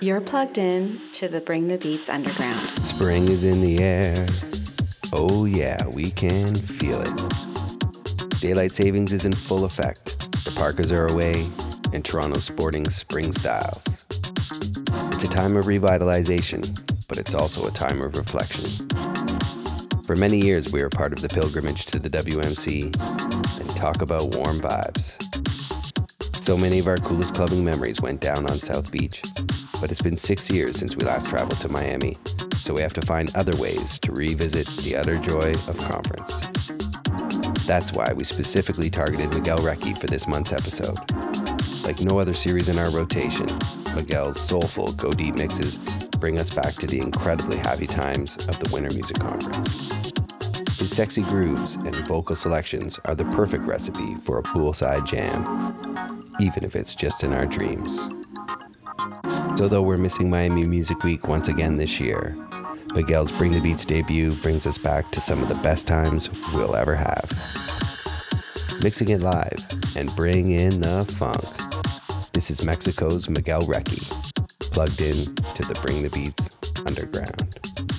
You're plugged in to the Bring the Beats Underground. Spring is in the air. Oh, yeah, we can feel it. Daylight savings is in full effect. The Parkers are away, and Toronto's sporting spring styles. It's a time of revitalization, but it's also a time of reflection. For many years, we were part of the pilgrimage to the WMC and talk about warm vibes. So many of our coolest clubbing memories went down on South Beach, but it's been six years since we last traveled to Miami, so we have to find other ways to revisit the utter joy of conference. That's why we specifically targeted Miguel Rechy for this month's episode. Like no other series in our rotation, Miguel's soulful Go Deep mixes bring us back to the incredibly happy times of the Winter Music Conference. His sexy grooves and vocal selections are the perfect recipe for a poolside jam, even if it's just in our dreams. So, though we're missing Miami Music Week once again this year, Miguel's Bring the Beats debut brings us back to some of the best times we'll ever have. Mixing it live and bring in the funk. This is Mexico's Miguel Rechy, plugged in to the Bring the Beats underground.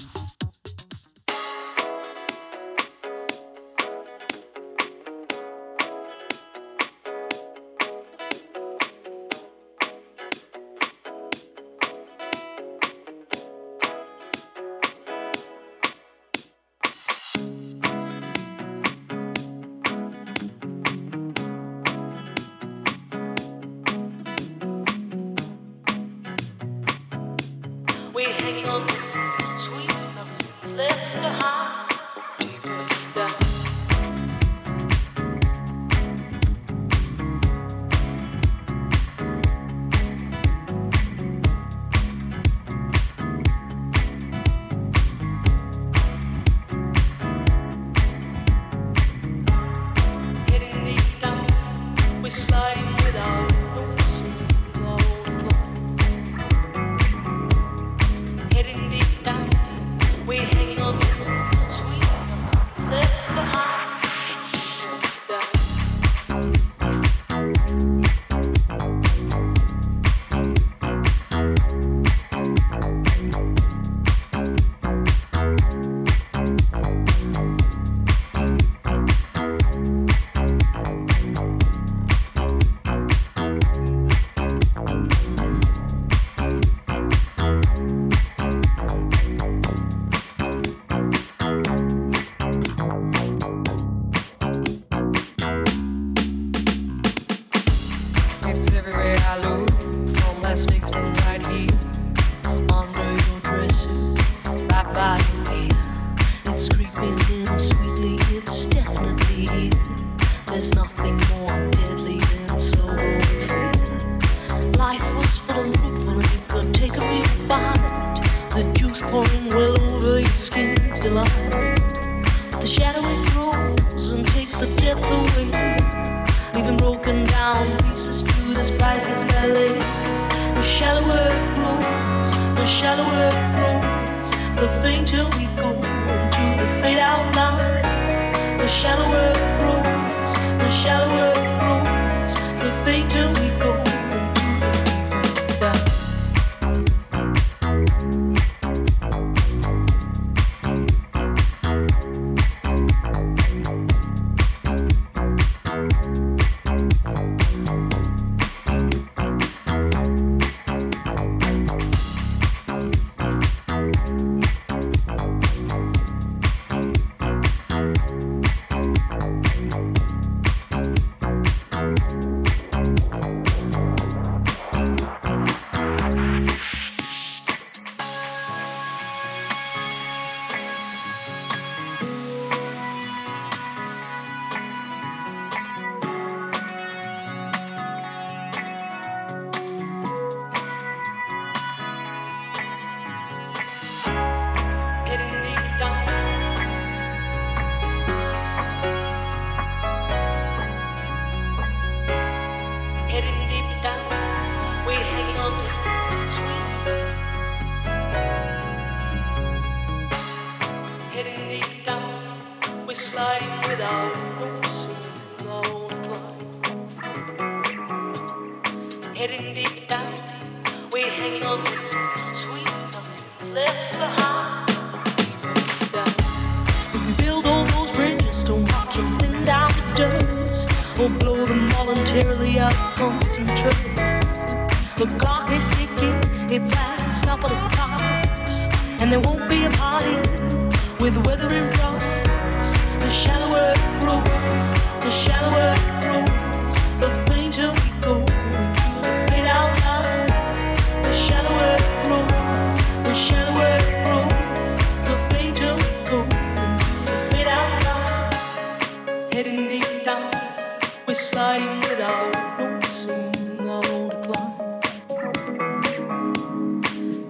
Bye.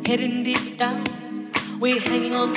heading deep down. We're hanging on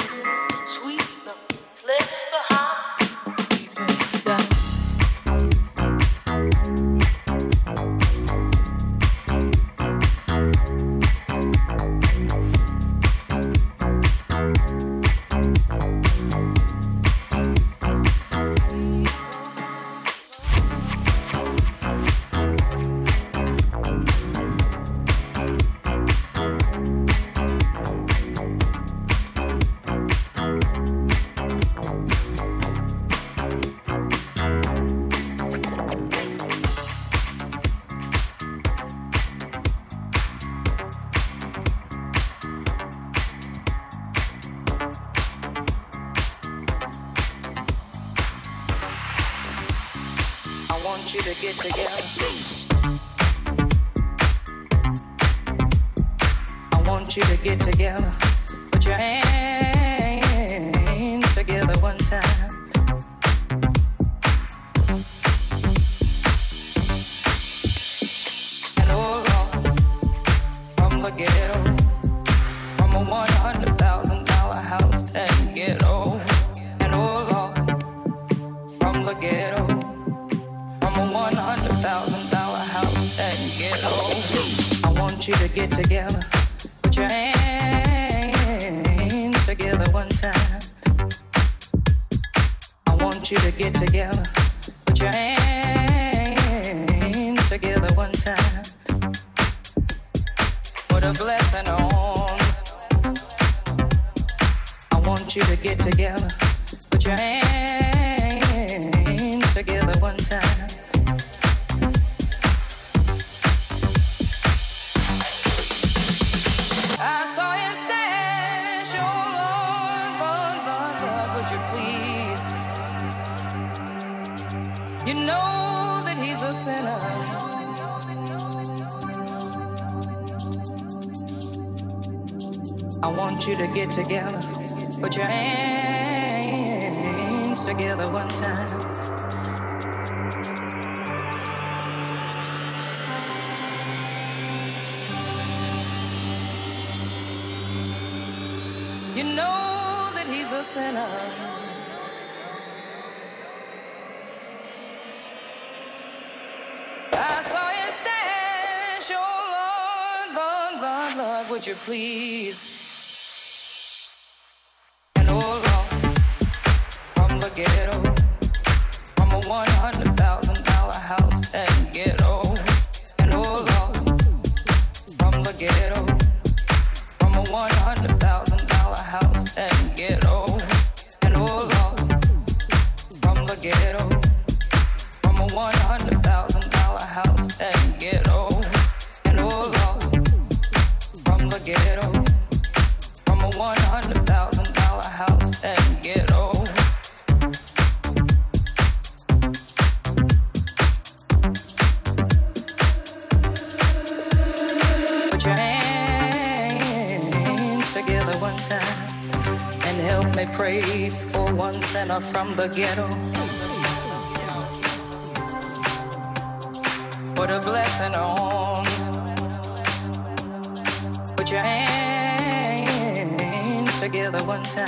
together one time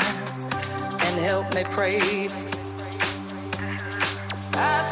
and help me pray. I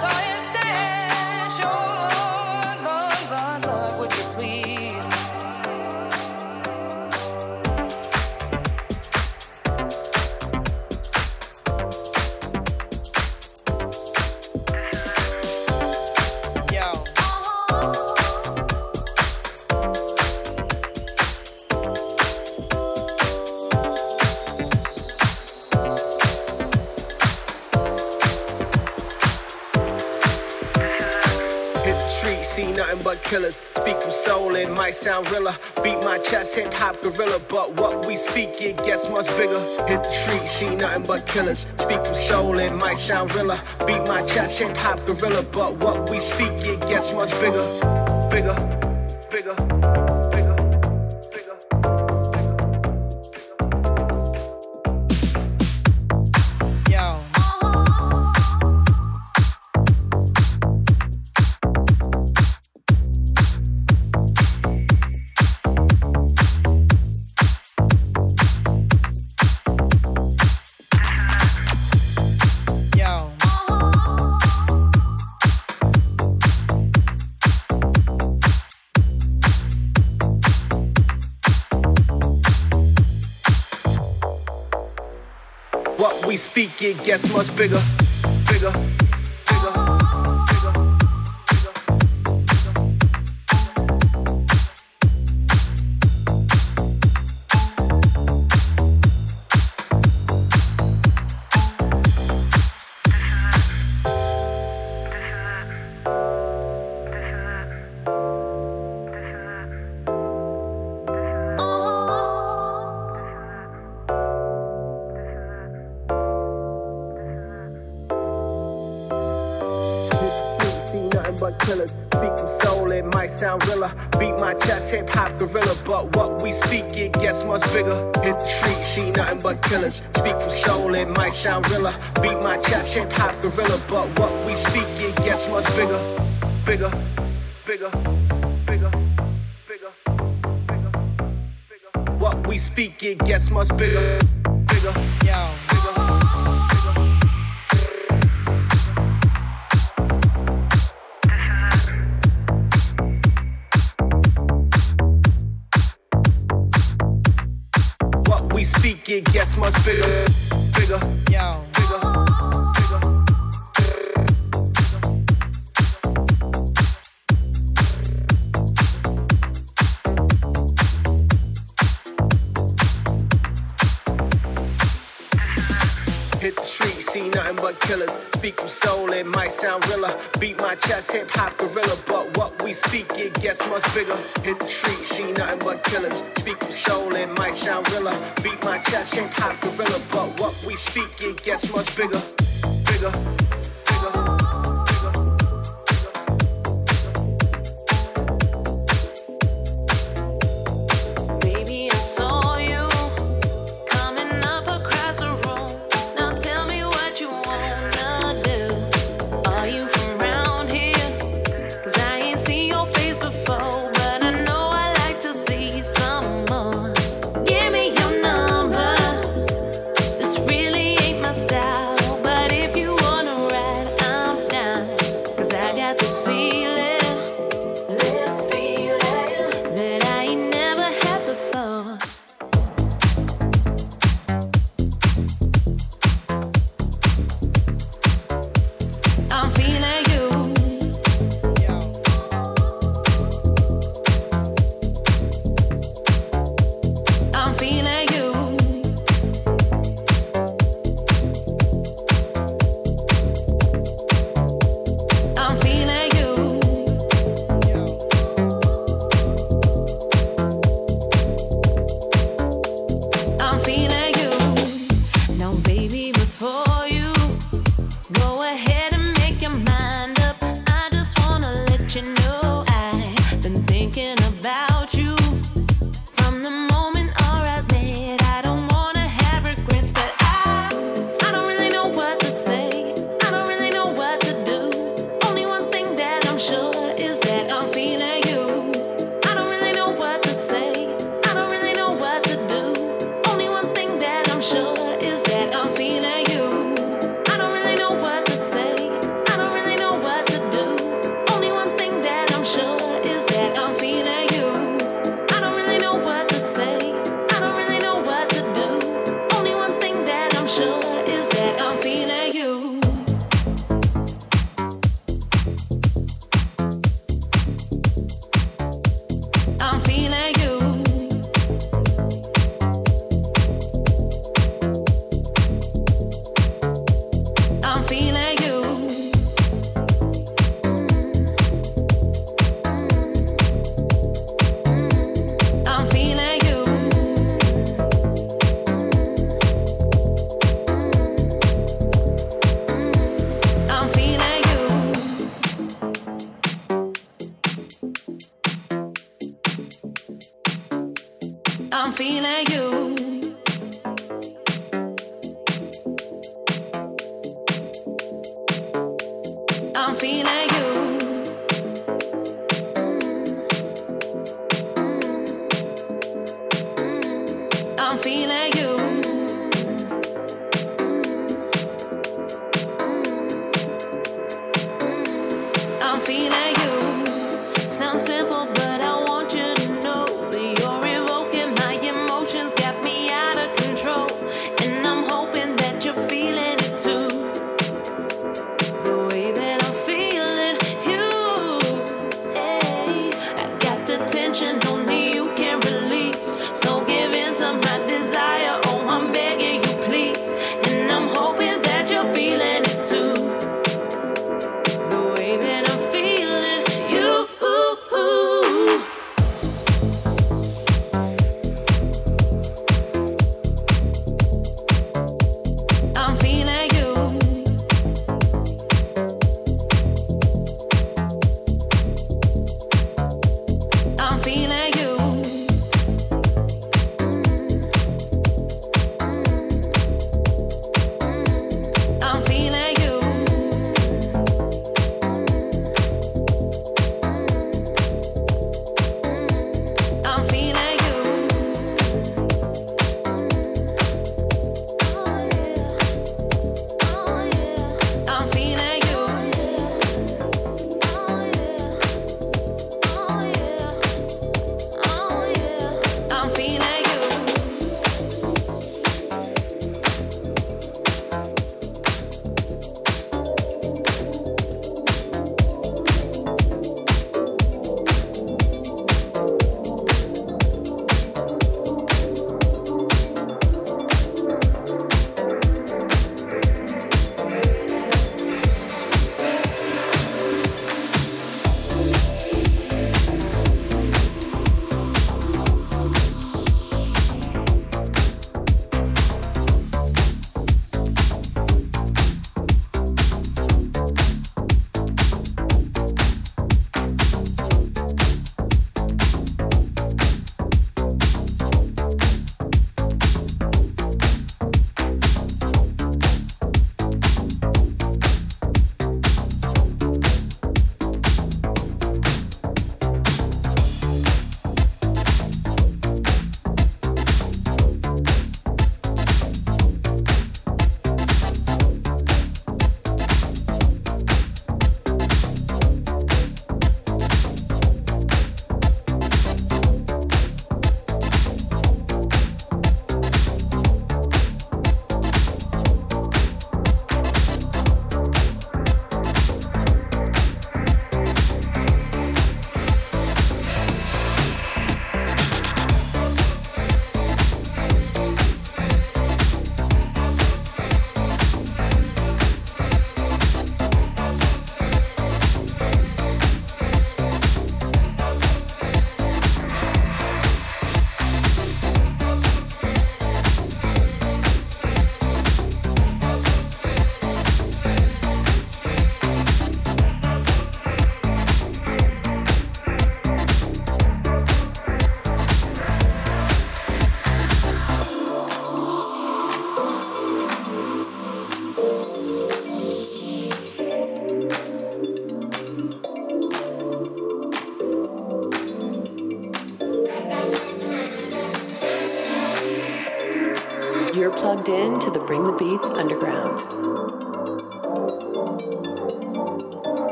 killers. Speak from soul, it might sound realer. Beat my chest, hip hop gorilla, but what we speak, it gets much bigger. Hit the street, see nothing but killers. Speak from soul, it might sound realer. Beat my chest, hip hop gorilla, but what we speak, it gets much bigger. Bigger, bigger. It gets much bigger. Killers. Speak from soul, it might sound realer. Beat my chest, hip hop gorilla. But what we speak, it gets much bigger, Hit the street, see nothing but killers. Speak from soul, it might sound realer. Beat my chest, hip hop gorilla, but what we speak, it gets much bigger, bigger, bigger, bigger, bigger, bigger. What we speak, it gets much bigger, bigger. It must bigger,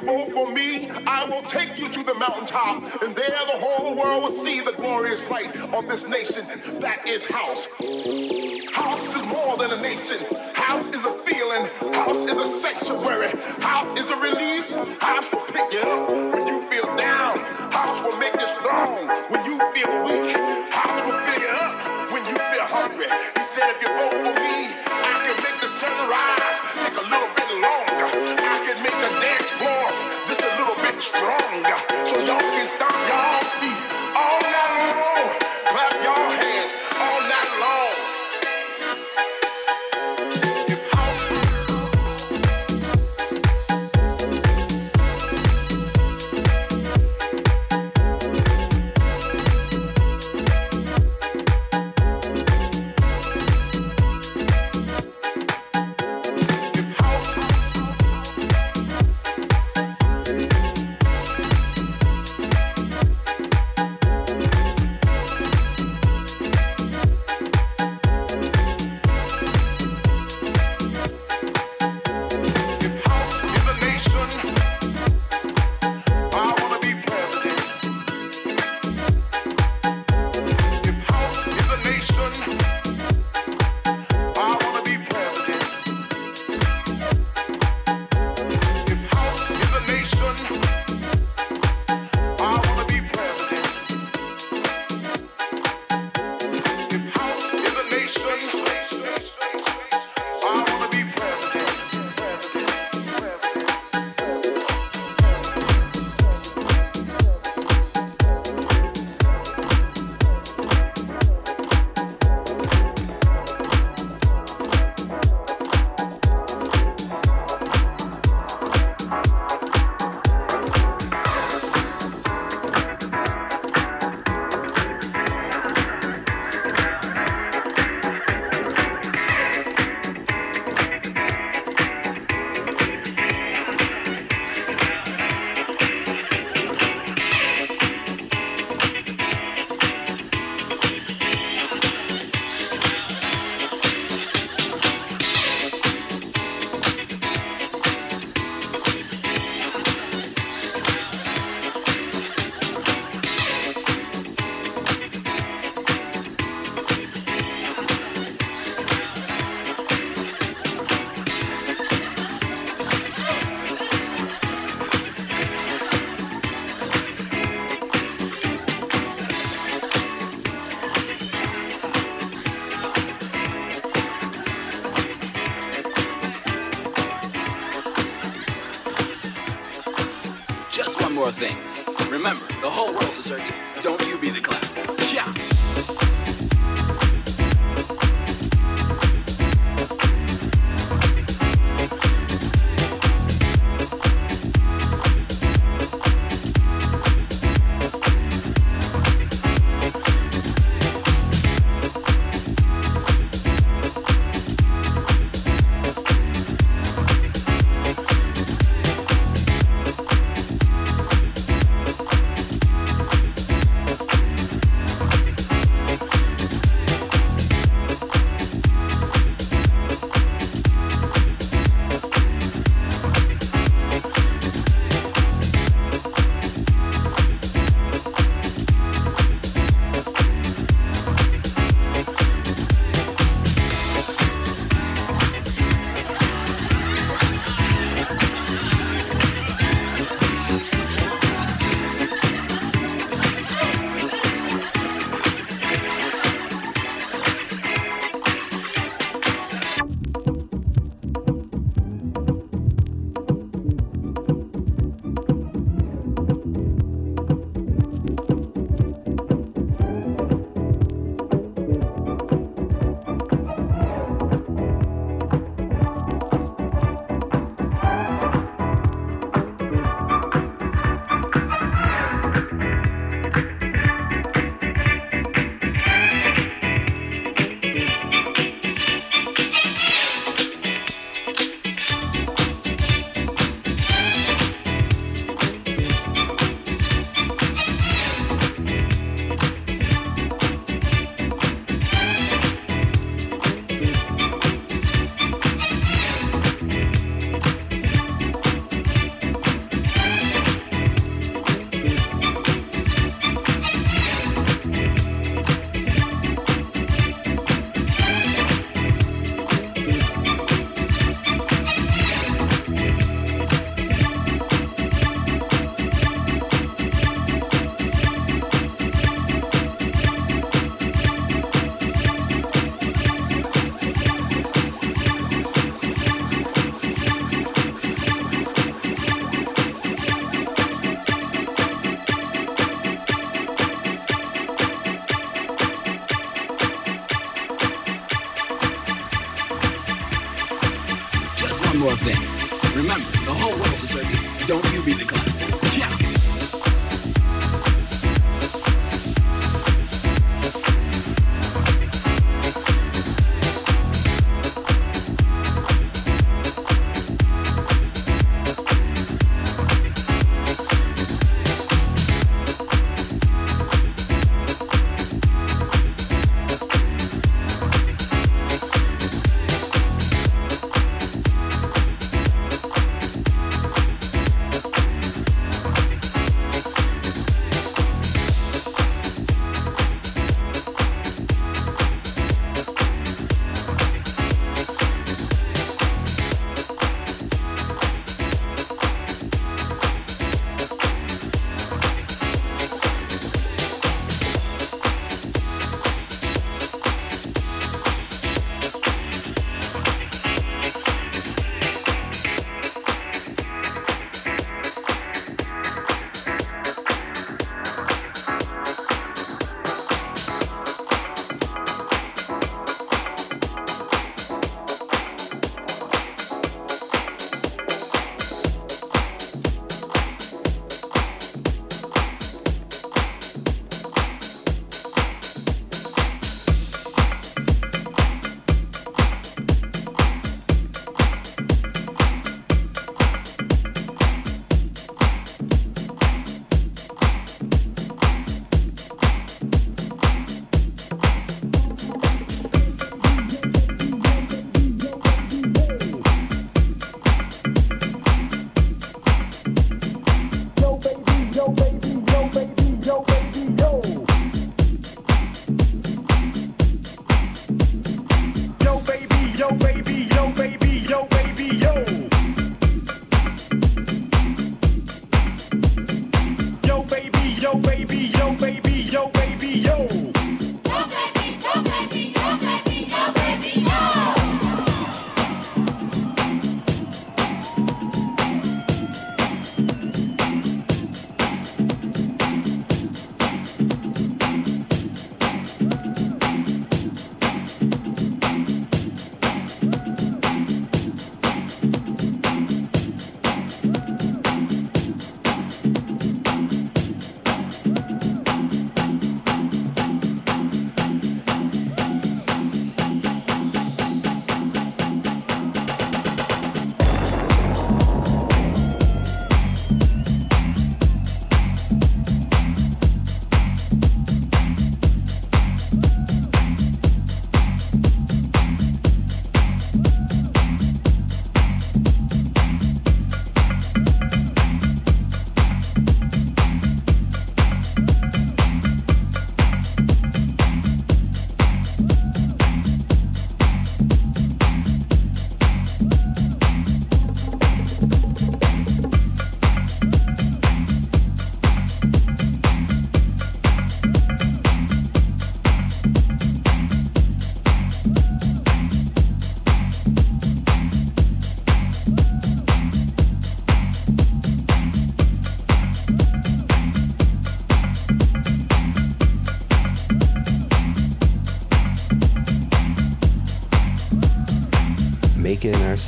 vote for me, I will take you to the mountaintop, and there the whole world will see the glorious light of this nation. That is house. House is more than a nation. House is a feeling. House is a sanctuary. House is a release. House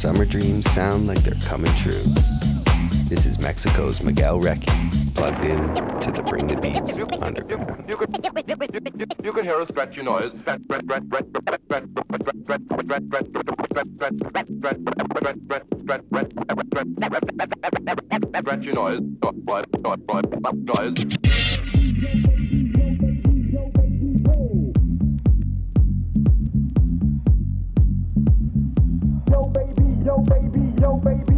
summer dreams sound like they're coming true. This is Mexico's Miguel Rechy, plugged in to the Bring the Beats underground. You could, you could hear a scratchy noise. Scratchy noise. Noise. baby.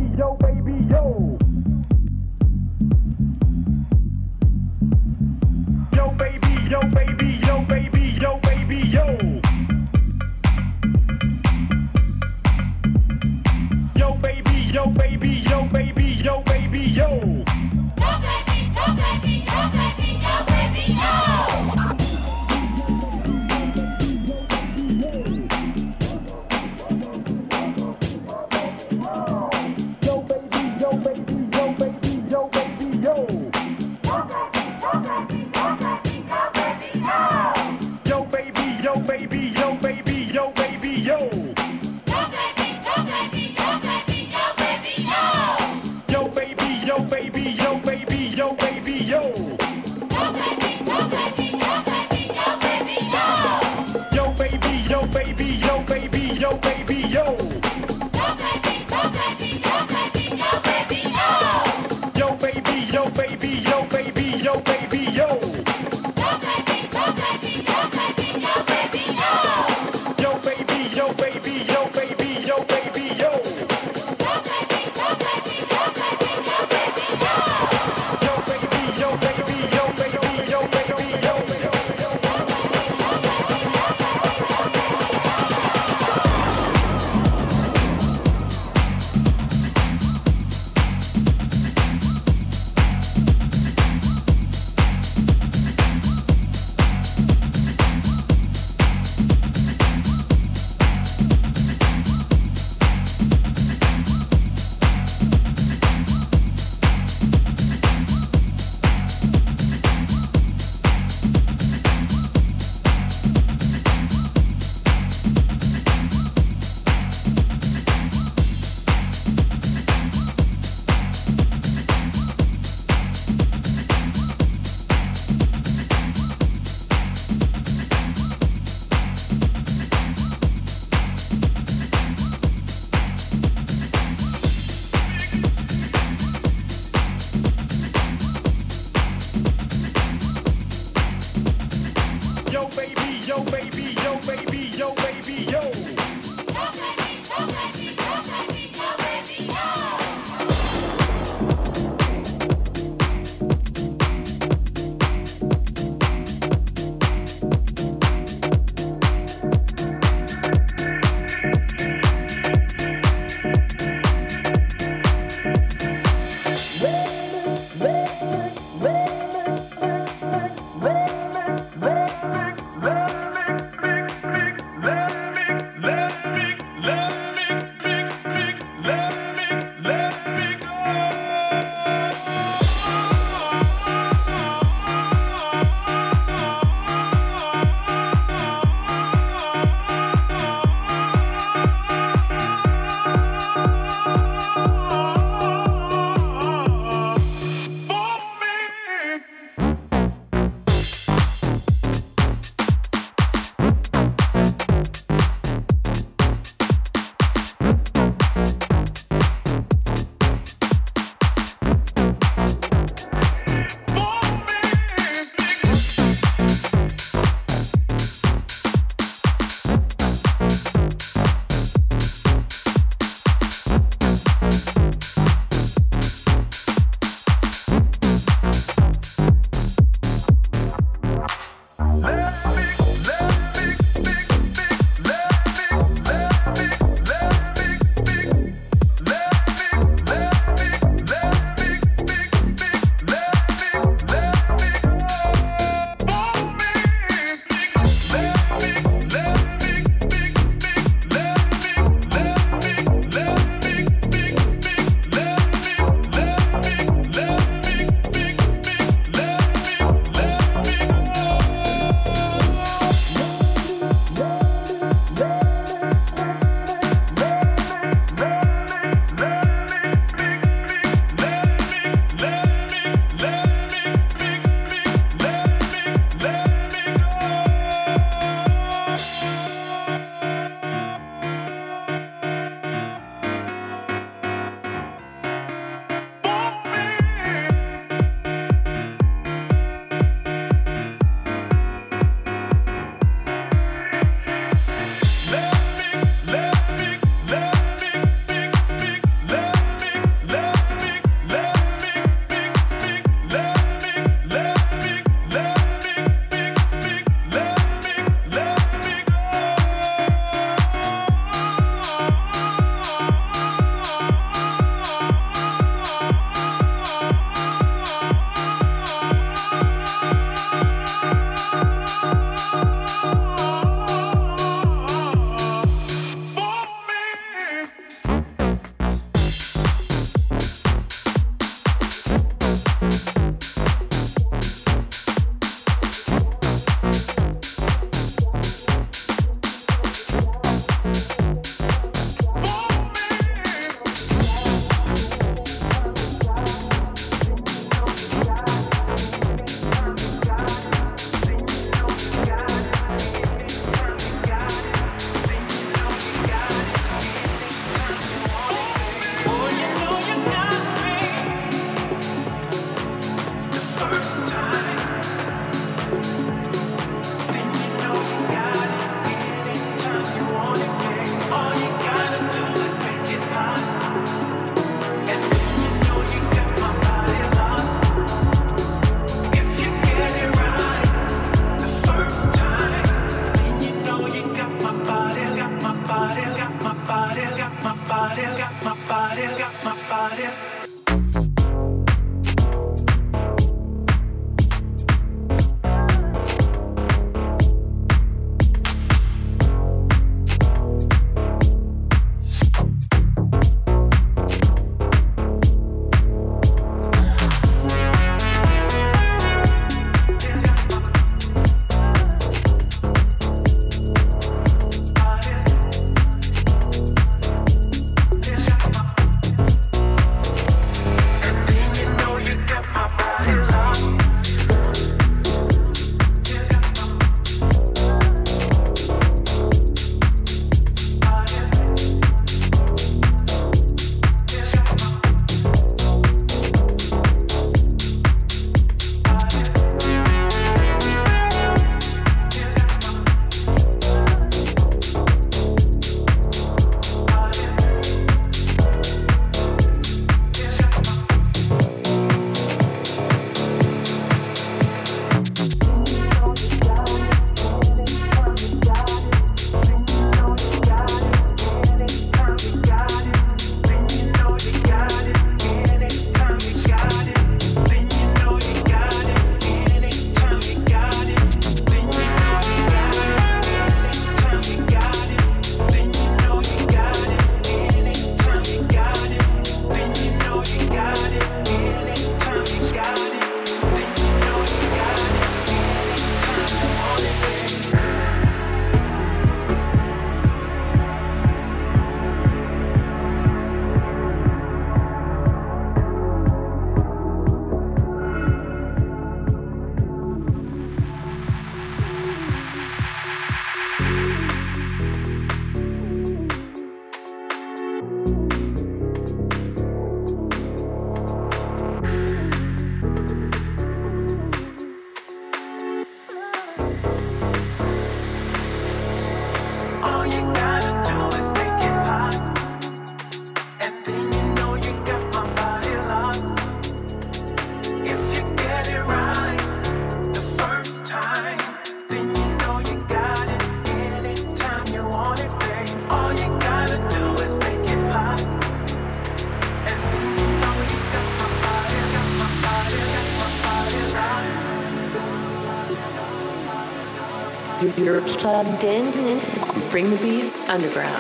Underground.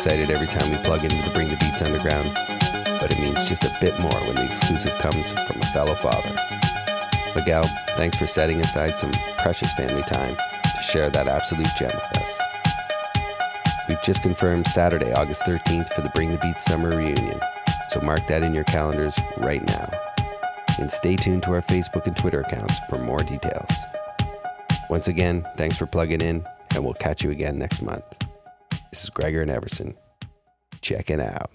Excited every time we plug into the Bring the Beats Underground, but it means just a bit more when the exclusive comes from a fellow father. Miguel, thanks for setting aside some precious family time to share that absolute gem with us. We've just confirmed Saturday, August 13th for the Bring the Beats Summer Reunion, so mark that in your calendars right now. And stay tuned to our Facebook and Twitter accounts for more details. Once again, thanks for plugging in, and we'll catch you again next month. This is Gregor and Everson. Checking out.